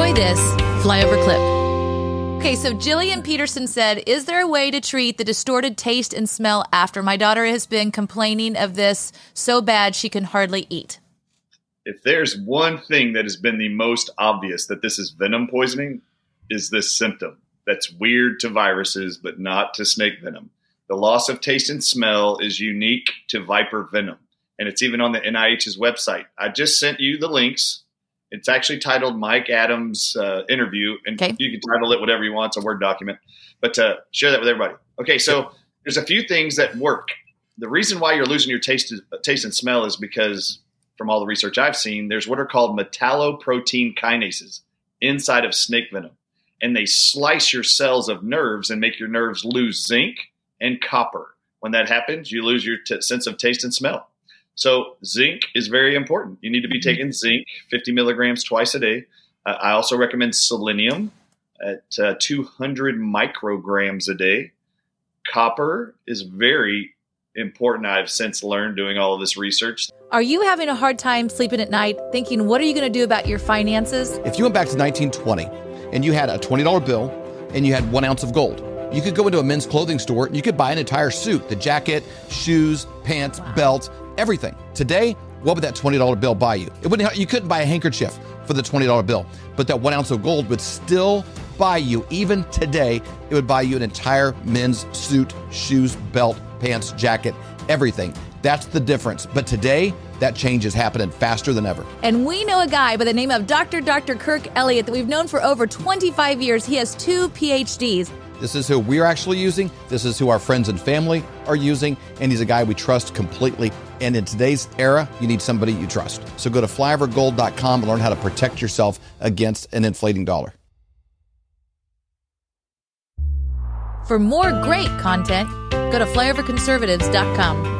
this flyover clip. Okay, so Jillian Peterson said, Is there a way to treat the distorted taste and smell after? My daughter has been complaining of this so bad she can hardly eat. If there's one thing that has been the most obvious that this is venom poisoning, is this symptom that's weird to viruses, but not to snake venom. The loss of taste and smell is unique to viper venom, and it's even on the NIH's website. I just sent you the links it's actually titled Mike Adams uh, interview, and okay. you can title it whatever you want. It's a Word document, but uh, share that with everybody. Okay, so there's a few things that work. The reason why you're losing your taste, taste and smell is because, from all the research I've seen, there's what are called metalloprotein kinases inside of snake venom, and they slice your cells of nerves and make your nerves lose zinc and copper. When that happens, you lose your t- sense of taste and smell. So zinc is very important. You need to be mm-hmm. taking zinc, 50 milligrams twice a day. Uh, I also recommend selenium at uh, 200 micrograms a day. Copper is very important. I've since learned doing all of this research. Are you having a hard time sleeping at night, thinking, what are you going to do about your finances? If you went back to 1920 and you had a $20 bill and you had one ounce of gold, you could go into a men's clothing store and you could buy an entire suit the jacket, shoes, pants, wow. belt everything. Today, what would that $20 bill buy you? It wouldn't you couldn't buy a handkerchief for the $20 bill, but that one ounce of gold would still buy you, even today, it would buy you an entire men's suit, shoes, belt, pants, jacket, everything. That's the difference. But today, that change is happening faster than ever. And we know a guy by the name of Dr. Dr. Kirk Elliott that we've known for over 25 years. He has two PhDs. This is who we're actually using. This is who our friends and family are using. And he's a guy we trust completely. And in today's era, you need somebody you trust. So go to flyovergold.com and learn how to protect yourself against an inflating dollar. For more great content, go to flyoverconservatives.com.